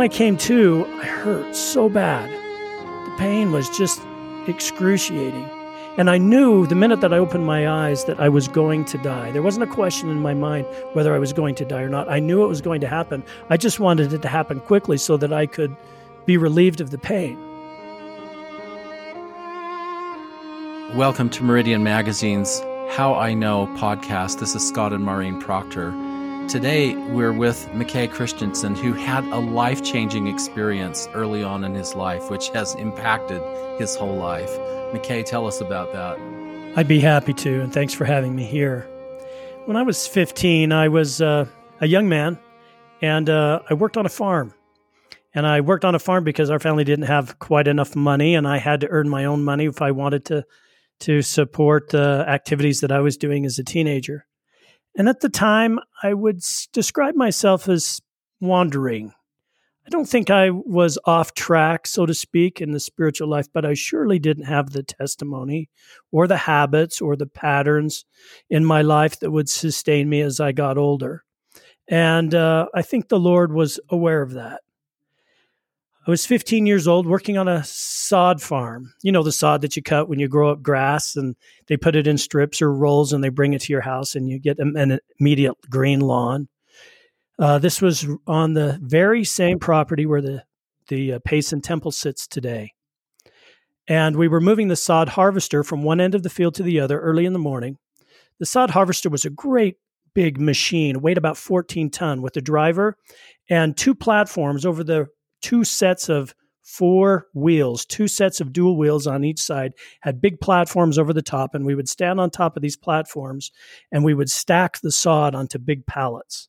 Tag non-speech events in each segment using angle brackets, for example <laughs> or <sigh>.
When I came to, I hurt so bad. The pain was just excruciating. And I knew the minute that I opened my eyes that I was going to die. There wasn't a question in my mind whether I was going to die or not. I knew it was going to happen. I just wanted it to happen quickly so that I could be relieved of the pain. Welcome to Meridian Magazine's How I Know podcast. This is Scott and Maureen Proctor. Today, we're with McKay Christensen, who had a life changing experience early on in his life, which has impacted his whole life. McKay, tell us about that. I'd be happy to, and thanks for having me here. When I was 15, I was uh, a young man, and uh, I worked on a farm. And I worked on a farm because our family didn't have quite enough money, and I had to earn my own money if I wanted to to support the activities that I was doing as a teenager. And at the time, I would describe myself as wandering. I don't think I was off track, so to speak, in the spiritual life, but I surely didn't have the testimony or the habits or the patterns in my life that would sustain me as I got older. And uh, I think the Lord was aware of that. I was 15 years old working on a sod farm. You know, the sod that you cut when you grow up grass and they put it in strips or rolls and they bring it to your house and you get an immediate green lawn. Uh, this was on the very same property where the, the uh, Payson Temple sits today. And we were moving the sod harvester from one end of the field to the other early in the morning. The sod harvester was a great big machine, weighed about 14 ton, with a driver and two platforms over the two sets of four wheels, two sets of dual wheels on each side, had big platforms over the top, and we would stand on top of these platforms and we would stack the sod onto big pallets.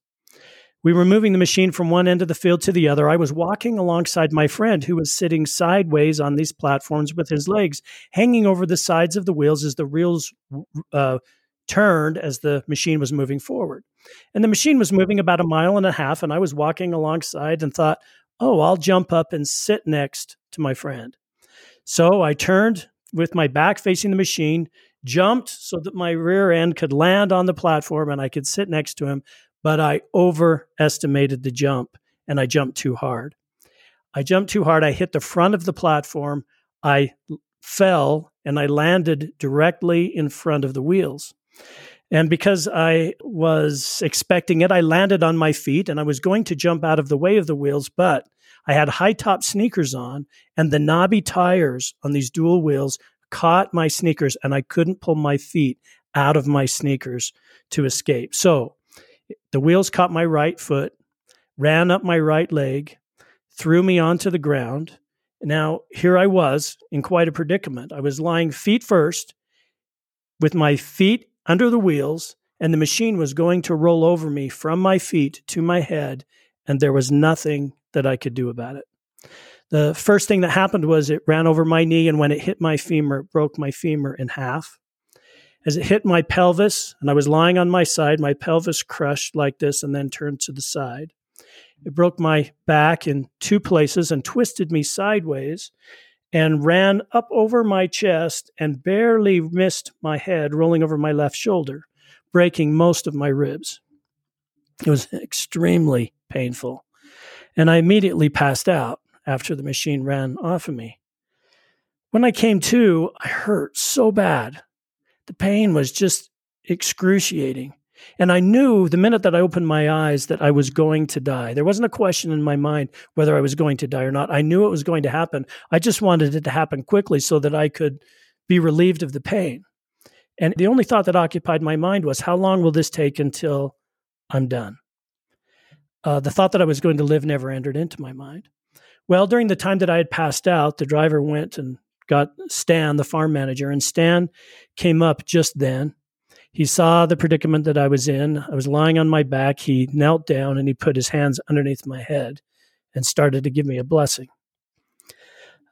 We were moving the machine from one end of the field to the other. I was walking alongside my friend who was sitting sideways on these platforms with his legs hanging over the sides of the wheels as the wheels uh, turned as the machine was moving forward. And the machine was moving about a mile and a half, and I was walking alongside and thought, oh, I'll jump up and sit next to my friend. So I turned with my back facing the machine, jumped so that my rear end could land on the platform and I could sit next to him, but I overestimated the jump and I jumped too hard. I jumped too hard. I hit the front of the platform. I fell and I landed directly in front of the wheels. And because I was expecting it, I landed on my feet and I was going to jump out of the way of the wheels, but I had high top sneakers on and the knobby tires on these dual wheels caught my sneakers and I couldn't pull my feet out of my sneakers to escape. So the wheels caught my right foot, ran up my right leg, threw me onto the ground. Now, here I was in quite a predicament. I was lying feet first with my feet under the wheels, and the machine was going to roll over me from my feet to my head, and there was nothing that I could do about it. The first thing that happened was it ran over my knee, and when it hit my femur, it broke my femur in half. As it hit my pelvis, and I was lying on my side, my pelvis crushed like this and then turned to the side. It broke my back in two places and twisted me sideways and ran up over my chest and barely missed my head, rolling over my left shoulder, breaking most of my ribs. It was extremely painful. And I immediately passed out after the machine ran off of me. When I came to, I hurt so bad. The pain was just excruciating. And I knew the minute that I opened my eyes that I was going to die. There wasn't a question in my mind whether I was going to die or not. I knew it was going to happen. I just wanted it to happen quickly so that I could be relieved of the pain. And the only thought that occupied my mind was, how long will this take until I'm done? Uh, the thought that I was going to live never entered into my mind. Well, during the time that I had passed out, the driver went and got Stan, the farm manager, and Stan came up just then he saw the predicament that I was in. I was lying on my back. He knelt down and he put his hands underneath my head and started to give me a blessing.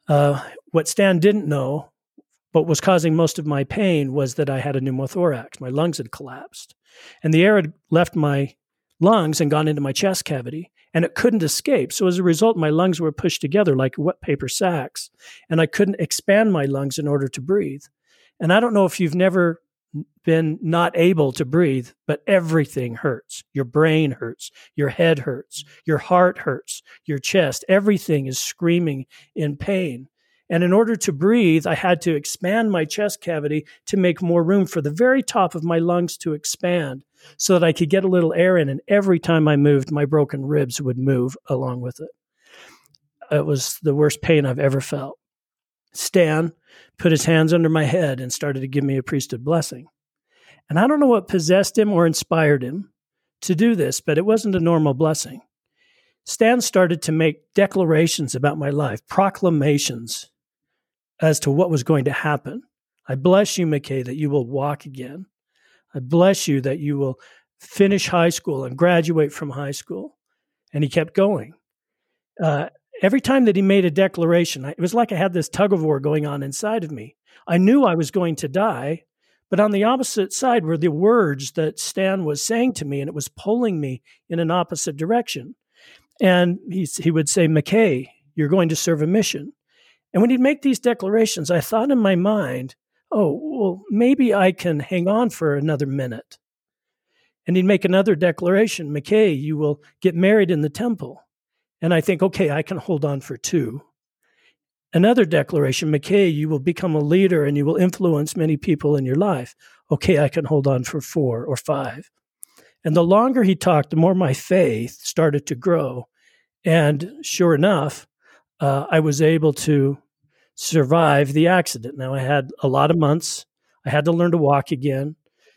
Uh, what Stan didn't know, but was causing most of my pain, was that I had a pneumothorax. My lungs had collapsed, and the air had left my lungs and gone into my chest cavity, and it couldn't escape. So as a result, my lungs were pushed together like wet paper sacks, and I couldn't expand my lungs in order to breathe. And I don't know if you've never been not able to breathe, but everything hurts. Your brain hurts, your head hurts, your heart hurts, your chest, everything is screaming in pain. And in order to breathe, I had to expand my chest cavity to make more room for the very top of my lungs to expand so that I could get a little air in. And every time I moved, my broken ribs would move along with it. It was the worst pain I've ever felt. Stan put his hands under my head and started to give me a priesthood blessing. And I don't know what possessed him or inspired him to do this, but it wasn't a normal blessing. Stan started to make declarations about my life, proclamations as to what was going to happen. I bless you, McKay, that you will walk again. I bless you that you will finish high school and graduate from high school. And he kept going. Uh, every time that he made a declaration, it was like I had this tug of war going on inside of me. I knew I was going to die, but on the opposite side were the words that Stan was saying to me, and it was pulling me in an opposite direction. And he, he would say, McKay, you're going to serve a mission. And when he'd make these declarations, I thought in my mind, oh, well, maybe I can hang on for another minute. And he'd make another declaration McKay, you will get married in the temple. And I think, okay, I can hold on for two. Another declaration, McKay, you will become a leader and you will influence many people in your life. Okay, I can hold on for four or five. And the longer he talked, the more my faith started to grow. And sure enough, uh, I was able to survive the accident. Now, I had a lot of months. I had to learn to walk again,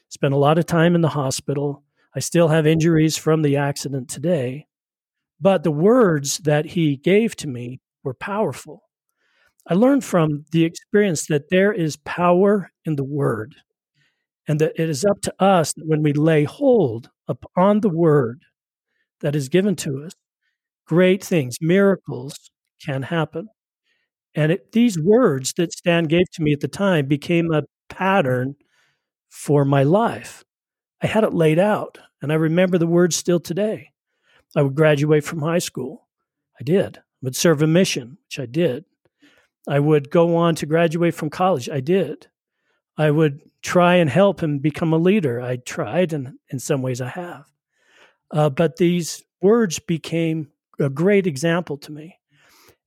spent a lot of time in the hospital. I still have injuries from the accident today. But the words that he gave to me were powerful. I learned from the experience that there is power in the word, and that it is up to us that when we lay hold upon the word that is given to us, great things, miracles can happen. And it, these words that Stan gave to me at the time became a pattern for my life. I had it laid out, and I remember the words still today. I would graduate from high school. I did. I would serve a mission, which I did. I would go on to graduate from college. I did. I would try and help and become a leader. I tried, and in some ways I have. Uh, but these words became a great example to me.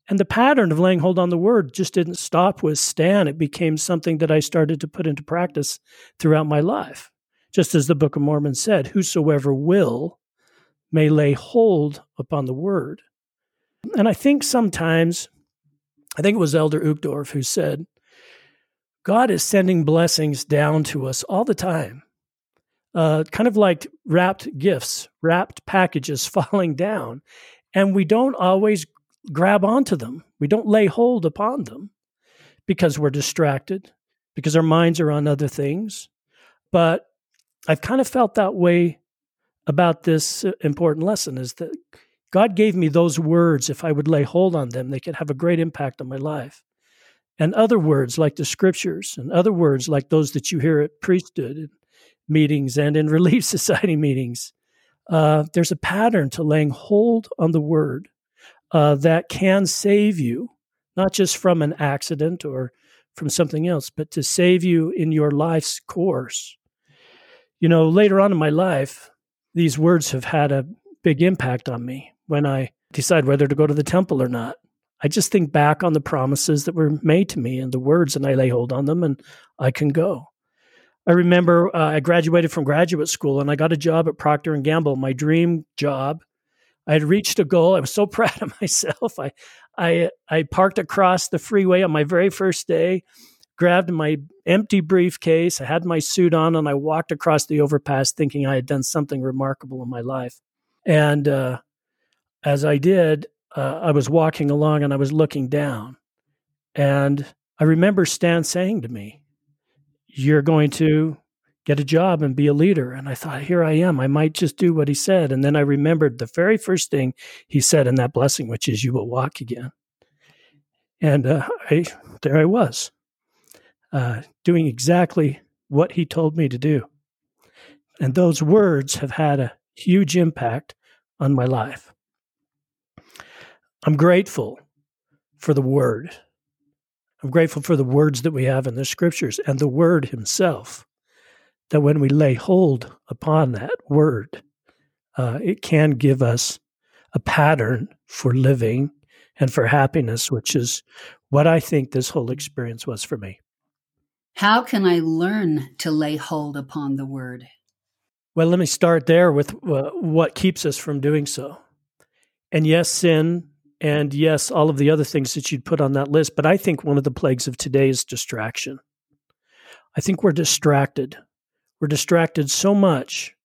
And the pattern of laying hold on the word just didn't stop with Stan. It became something that I started to put into practice throughout my life. Just as the Book of Mormon said, whosoever will may lay hold upon the word. And I think sometimes, I think it was Elder Uchtdorf who said, God is sending blessings down to us all the time, uh, kind of like wrapped gifts, wrapped packages <laughs> falling down. And we don't always grab onto them, we don't lay hold upon them because we're distracted, because our minds are on other things. But I've kind of felt that way about this uh, important lesson is that God gave me those words. If I would lay hold on them, they could have a great impact on my life. And other words like the scriptures, and other words like those that you hear at priesthood meetings and in <laughs> Relief Society meetings. Uh, there's a pattern to laying hold on the word uh, that can save you, not just from an accident or from something else, but to save you in your life's course. You know, later on in my life, these words have had a big impact on me when I decide whether to go to the temple or not. I just think back on the promises that were made to me and the words, and I lay hold on them, and I can go. I remember uh, I graduated from graduate school, and I got a job at Procter and Gamble, my dream job. I had reached a goal. I was so <laughs> proud of myself. I, I, I parked across the freeway on my very first day grabbed my empty briefcase. I had my suit on and I walked across the overpass thinking I had done something remarkable in my life. And uh, as I did, uh, I was walking along and I was looking down. And I remember Stan saying to me, You're going to get a job and be a leader. And I thought, Here I am. I might just do what he said. And then I remembered the very first thing he said in that blessing, which is, You will walk again. And uh, I, there I was uh, doing exactly what he told me to do. And those words have had a huge impact on my life. I'm grateful for the word. I'm grateful for the words that we have in the scriptures and the word himself. That when we lay hold upon that word, uh, it can give us a pattern for living and for happiness, which is what I think this whole experience was for me. How can I learn to lay hold upon the word? Well, let me start there with uh, what keeps us from doing so. And yes, sin, and yes, all of the other things that you'd put on that list. But I think one of the plagues of today is distraction. I think we're distracted. We're distracted so much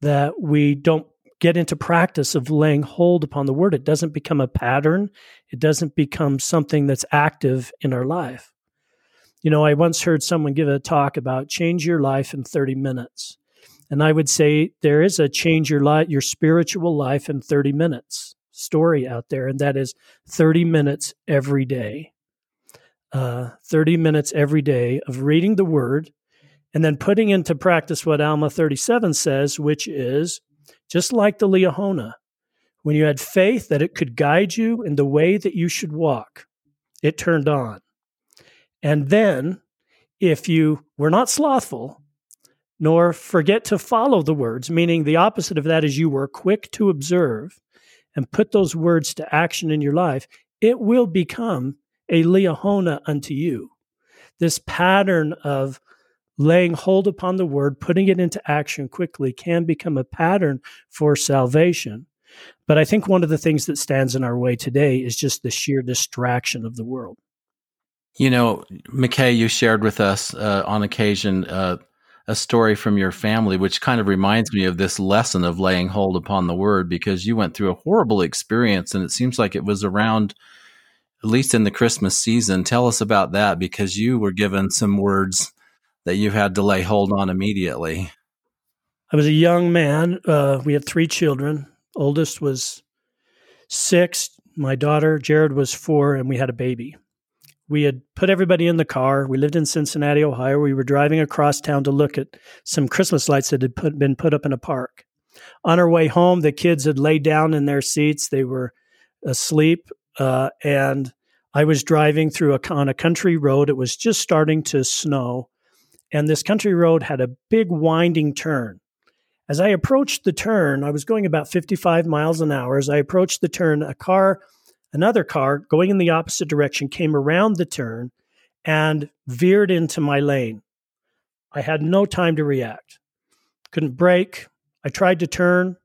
that we don't get into practice of laying hold upon the word. It doesn't become a pattern, it doesn't become something that's active in our life. You know, I once heard someone give a talk about change your life in 30 minutes. And I would say there is a change your life, your spiritual life in 30 minutes story out there, and that is 30 minutes every day. Uh, 30 minutes every day of reading the word and then putting into practice what Alma 37 says, which is just like the Liahona, when you had faith that it could guide you in the way that you should walk, it turned on. And then, if you were not slothful, nor forget to follow the words, meaning the opposite of that is you were quick to observe and put those words to action in your life, it will become a Liahona unto you. This pattern of laying hold upon the word, putting it into action quickly can become a pattern for salvation. But I think one of the things that stands in our way today is just the sheer distraction of the world. You know, McKay, you shared with us uh, on occasion uh, a story from your family, which kind of reminds me of this lesson of laying hold upon the word because you went through a horrible experience and it seems like it was around, at least in the Christmas season. Tell us about that because you were given some words that you had to lay hold on immediately? I was a young man. Uh, we had three children. Oldest was six. My daughter, Jared, was four, and we had a baby. We had put everybody in the car. We lived in Cincinnati, Ohio. We were driving across town to look at some Christmas lights that had put, been put up in a park. On our way home, the kids had laid down in their seats. They were asleep, uh, and I was driving through a, on a country road. It was just starting to snow, and this country road had a big winding turn. As I approached the turn, I was going about 55 miles an hour. As I approached the turn, a car, another car going in the opposite direction, came around the turn and veered into my lane. I had no time to react. Couldn't brake. I tried to turn.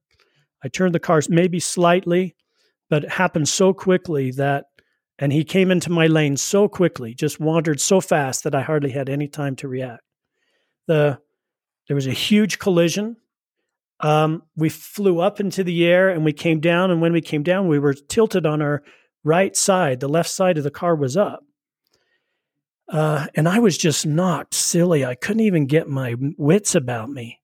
I turned the car maybe slightly, but it happened so quickly that and he came into my lane so quickly, just wandered so fast that I hardly had any time to react the there was a huge collision. Um, we flew up into the air and we came down. And when we came down, we were tilted on our right side. The left side of the car was up. Uh, and I was just knocked silly. I couldn't even get my wits about me.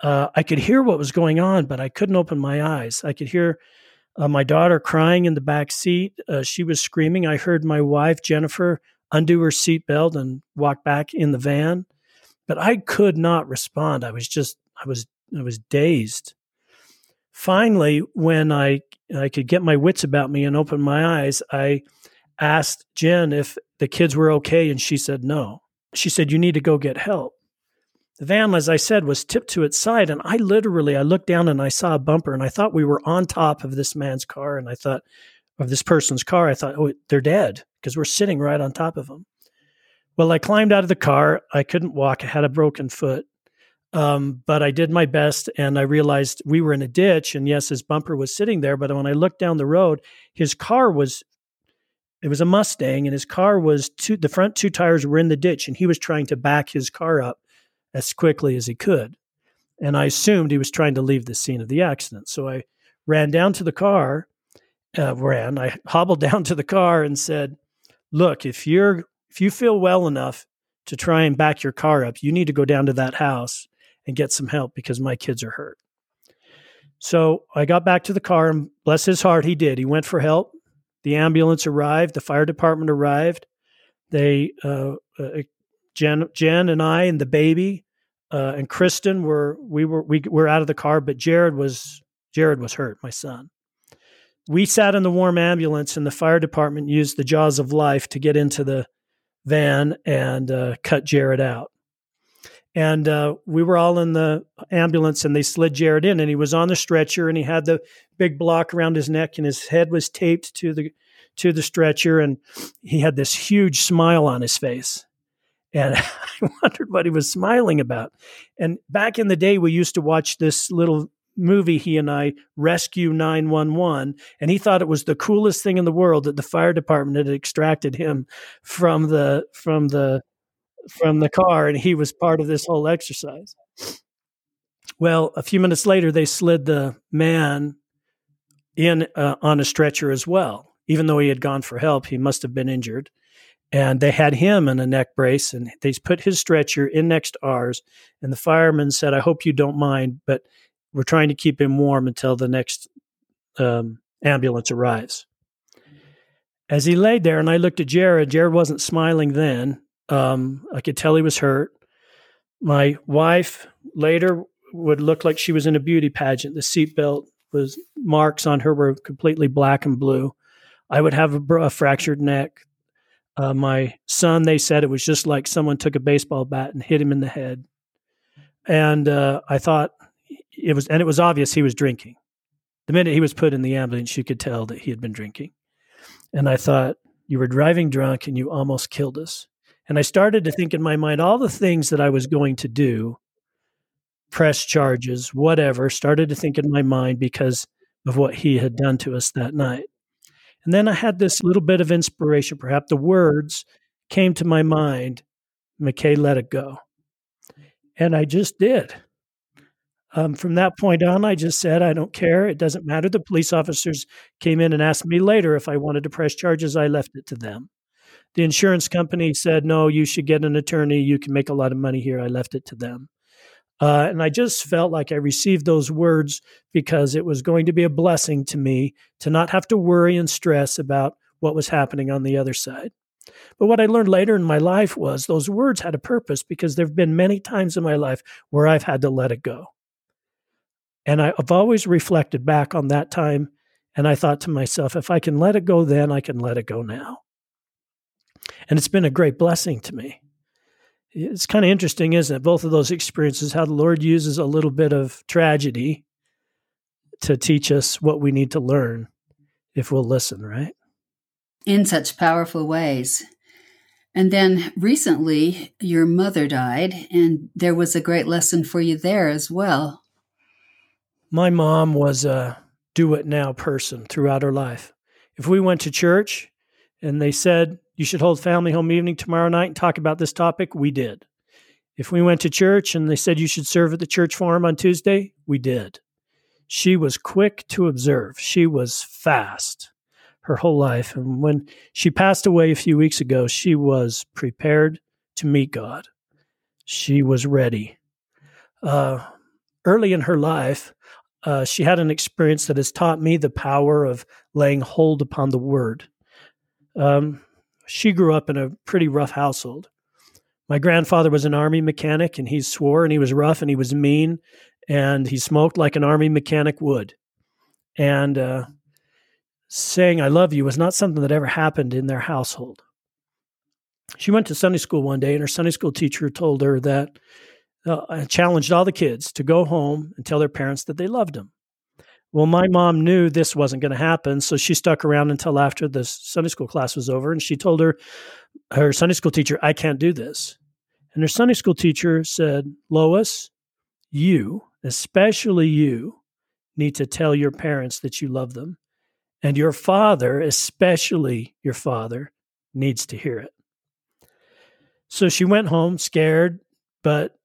Uh, I could hear what was going on, but I couldn't open my eyes. I could hear uh, my daughter crying in the back seat. Uh, she was screaming. I heard my wife, Jennifer, undo her seatbelt and walk back in the van but I could not respond. I was just, I was, I was dazed. Finally, when I, I could get my wits about me and open my eyes, I asked Jen if the kids were okay, and she said no. She said, You need to go get help. The van, as I said, was tipped to its side, and I literally I looked down and I saw a bumper, and I thought we were on top of this man's car, and I thought of this person's car. I thought, oh, they're dead because we're sitting right on top of them. Well, I climbed out of the car. I couldn't walk. I had a broken foot. Um, but I did my best and I realized we were in a ditch. And yes, his bumper was sitting there. But when I looked down the road, his car was, it was a Mustang and his car was two, the front two tires were in the ditch and he was trying to back his car up as quickly as he could. And I assumed he was trying to leave the scene of the accident. So I ran down to the car, uh, ran, I hobbled <laughs> down to the car and said, Look, if you're if you feel well enough to try and back your car up, you need to go down to that house and get some help because my kids are hurt. So I got back to the car and bless his heart, he did. He went for help. The ambulance arrived. The fire department arrived. They, uh, uh, Jen, Jen and I and the baby uh, and Kristen were we were we were out of the car, but Jared was Jared was hurt, my son. We sat in the warm ambulance, and the fire department used the jaws of life to get into the van and uh, cut Jared out. And uh, we were all in the ambulance, and they slid Jared in, and he was on the stretcher, and he had the big block around his neck, and his head was taped to the to the stretcher, and he had this huge smile on his face. And <laughs> I wondered what he was smiling about. And back in the day, we used to watch this little movie, he and I, Rescue 911. And he thought it was the coolest thing in the world that the fire department had extracted him from the, from the, from the car. And he was part of this whole exercise. Well, a few minutes later, they slid the man in uh, on a stretcher as well. Even though he had gone for help, he must have been injured and they had him in a neck brace and they put his stretcher in next to ours and the fireman said i hope you don't mind but we're trying to keep him warm until the next um, ambulance arrives. As he laid there and i looked at jared jared wasn't smiling then. Um, i could tell he was hurt. My wife later would look like she was in a beauty pageant. The seatbelt was marks on her were completely black and blue. I would have a, a fractured neck. Uh, my son, they said it was just like someone took a baseball bat and hit him in the head. And uh, I thought it was, and it was obvious he was drinking. The minute he was put in the ambulance, you could tell that he had been drinking. And I thought, you were driving drunk and you almost killed us. And I started to think in my mind all the things that I was going to do, press charges, whatever, started to think in my mind because of what he had done to us that night. And then I had this little bit of inspiration. Perhaps the words came to my mind McKay, let it go. And I just did. Um, from that point on, I just said, I don't care. It doesn't matter. The police officers came in and asked me later if I wanted to press charges. I left it to them. The insurance company said, no, you should get an attorney. You can make a lot of money here. I left it to them. Uh, and I just felt like I received those words because it was going to be a blessing to me to not have to worry and stress about what was happening on the other side. But what I learned later in my life was those words had a purpose because there have been many times in my life where I've had to let it go. And I've always reflected back on that time and I thought to myself, if I can let it go then, I can let it go now. And it's been a great blessing to me it's kind of interesting, isn't it? Both of those experiences, how the Lord uses a little bit of tragedy to teach us what we need to learn if we'll listen, right? In such powerful ways. And then recently, your mother died, and there was a great lesson for you there as well. My mom was a do it now person throughout her life. If we went to church and they said, you should hold family home evening tomorrow night and talk about this topic. We did. If we went to church and they said you should serve at the church farm on Tuesday, we did. She was quick to observe. She was fast her whole life. And when she passed away a few weeks ago, she was prepared to meet God. She was ready. Uh, early in her life, uh, she had an experience that has taught me the power of laying hold upon the word. Um, she grew up in a pretty rough household. My grandfather was an army mechanic and he swore and he was rough and he was mean and he smoked like an army mechanic would. And uh, saying, I love you was not something that ever happened in their household. She went to Sunday school one day and her Sunday school teacher told her that uh, challenged all the kids to go home and tell their parents that they loved them. Well, my mom knew this wasn't going to happen, so she stuck around until after the Sunday school class was over, and she told her her Sunday school teacher, "I can't do this." And her Sunday school teacher said, "Lois, you, especially you, need to tell your parents that you love them, and your father, especially your father, needs to hear it." So she went home scared, but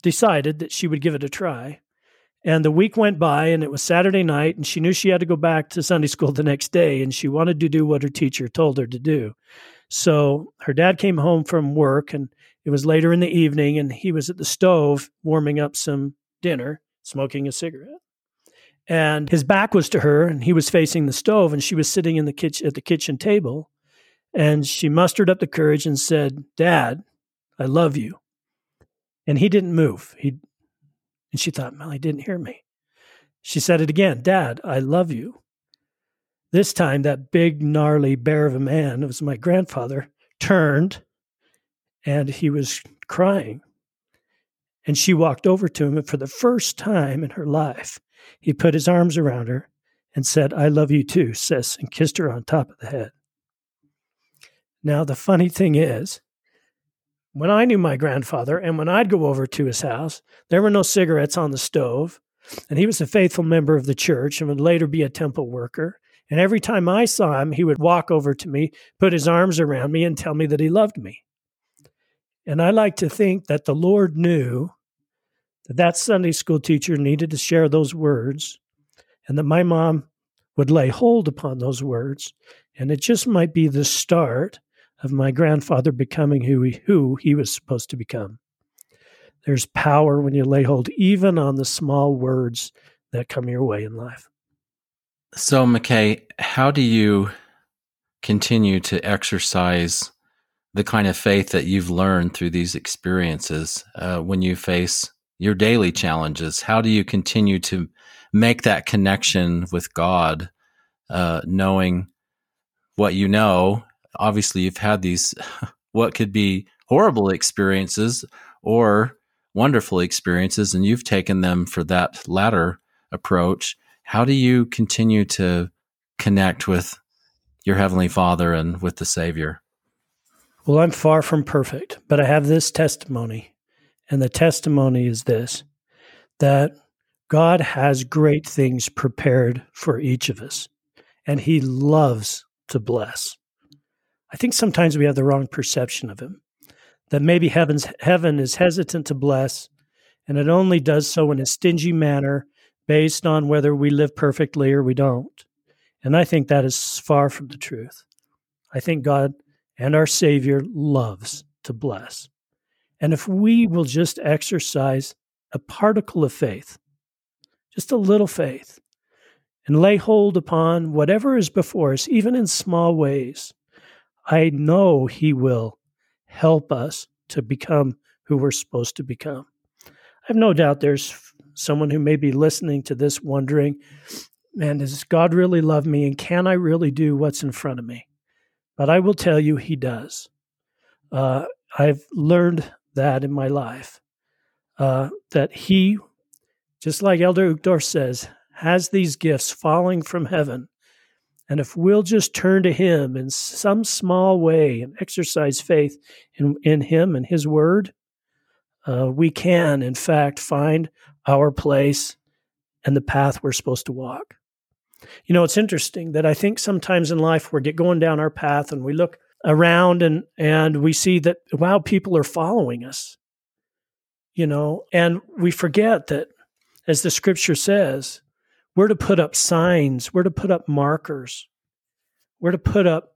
decided that she would give it a try. And the week went by, and it was Saturday night, and she knew she had to go back to Sunday school the next day, and she wanted to do what her teacher told her to do. So her dad came home from work, and it was later in the evening, and he was at the stove warming up some dinner, smoking a cigarette. And his back was to her, and he was facing the stove, and she was sitting in the kitchen at the kitchen table. And she mustered up the courage and said, Dad, I love you. And he didn't move. He and she thought, he didn't hear me. She said it again Dad, I love you. This time, that big, gnarly bear of a man, it was my grandfather, turned and he was crying. And she walked over to him, and for the first time in her life, he put his arms around her and said, I love you too, sis, and kissed her on top of the head. Now, the funny thing is, when I knew my grandfather and when I'd go over to his house, there were no cigarettes on the stove. And he was a faithful member of the church and would later be a temple worker. And every time I saw him, he would walk over to me, put his arms around me, and tell me that he loved me. And I like to think that the Lord knew that that Sunday school teacher needed to share those words and that my mom would lay hold upon those words. And it just might be the start of my grandfather becoming who he, who he was supposed to become. There's power when you lay hold even on the small words that come your way in life. So, McKay, how do you continue to exercise the kind of faith that you've learned through these experiences uh, when you face your daily challenges? How do you continue to make that connection with God, uh, knowing what you know obviously you've had these <laughs> what could be horrible experiences or wonderful experiences and you've taken them for that latter approach. How do you continue to connect with your heavenly father and with the savior? Well i'm far from perfect but i have this testimony and the testimony is this that god has great things prepared for each of us and he loves to bless I think sometimes we have the wrong perception of him. That maybe heaven's heaven is hesitant to bless, and it only does so in a stingy manner based on whether we live perfectly or we don't. And I think that is far from the truth. I think God and our Savior loves to bless. And if we will just exercise a particle of faith, just a little faith, and lay hold upon whatever is before us, even in small ways, I know He will help us to become who we're supposed to become. I have no doubt there's someone who may be listening to this wondering, man, does God really love me? And can I really do what's in front of me? But I will tell you, He does. Uh, I've learned that in my life, uh, that He, just like Elder Uchtdorf says, has these gifts falling from heaven and if we'll just turn to Him in some small way and exercise faith in, in Him and His Word, uh, we can, in fact, find our place and the path we're supposed to walk. You know, it's interesting that I think sometimes in life we're get going down our path and we look around and and we see that wow, people are following us. You know, and we forget that, as the Scripture says, we're to put up signs, we're to put up markers, we're to put up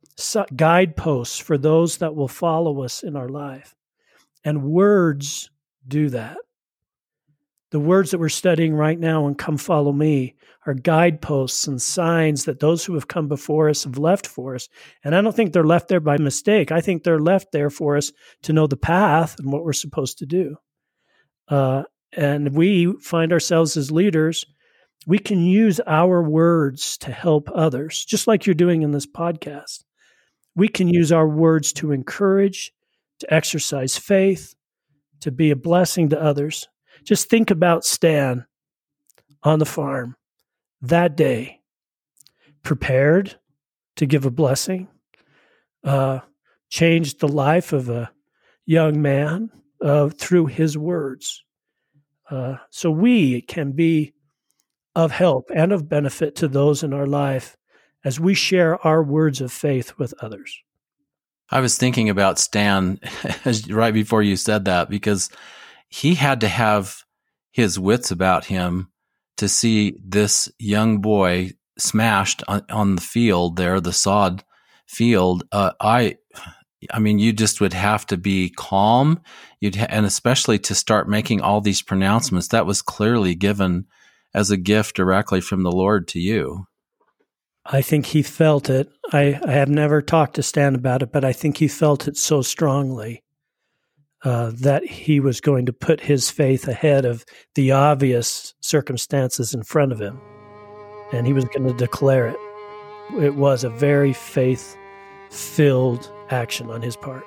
guideposts for those that will follow us in our life. And words do that. The words that we're studying right now and Come Follow Me are guideposts and signs that those who have come before us have left for us. And I don't think they're left there by mistake. I think they're left there for us to know the path and what we're supposed to do. Uh, and we find ourselves as leaders we can use our words to help others, just like you're doing in this podcast. We can use our words to encourage, to exercise faith, to be a blessing to others. Just think about Stan on the farm that day, prepared to give a blessing, uh, changed the life of a young man uh, through his words. Uh, so we can be of help and of benefit to those in our life as we share our words of faith with others. I was thinking about Stan <laughs> right before you said that because he had to have his wits about him to see this young boy smashed on, on the field there, the sod field. Uh, I, I mean, you just would have to be calm. You'd ha- and especially to start making all these pronouncements. That was clearly given as a gift directly from the Lord to you. I think he felt it. I, I have never talked to Stan about it, but I think he felt it so strongly uh, that he was going to put his faith ahead of the obvious circumstances in front of him. And he was going to declare it. It was a very faith filled action on his part.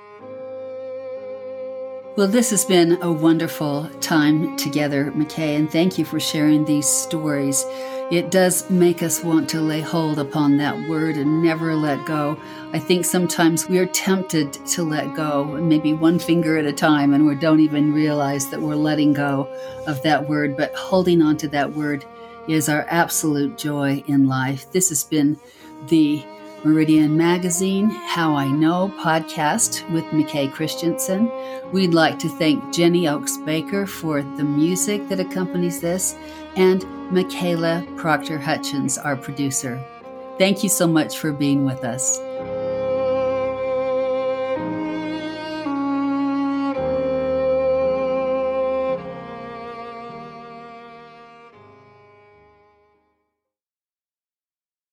Well, this has been a wonderful time together, McKay, and thank you for sharing these stories. It does make us want to lay hold upon that word and never let go. I think sometimes we are tempted to let go, maybe one finger at a time, and we don't even realize that we're letting go of that word. But holding on to that word is our absolute joy in life. This has been the Meridian Magazine How I Know podcast with McKay Christensen. We'd like to thank Jenny Oaks Baker for the music that accompanies this and Michaela Proctor Hutchins, our producer. Thank you so much for being with us.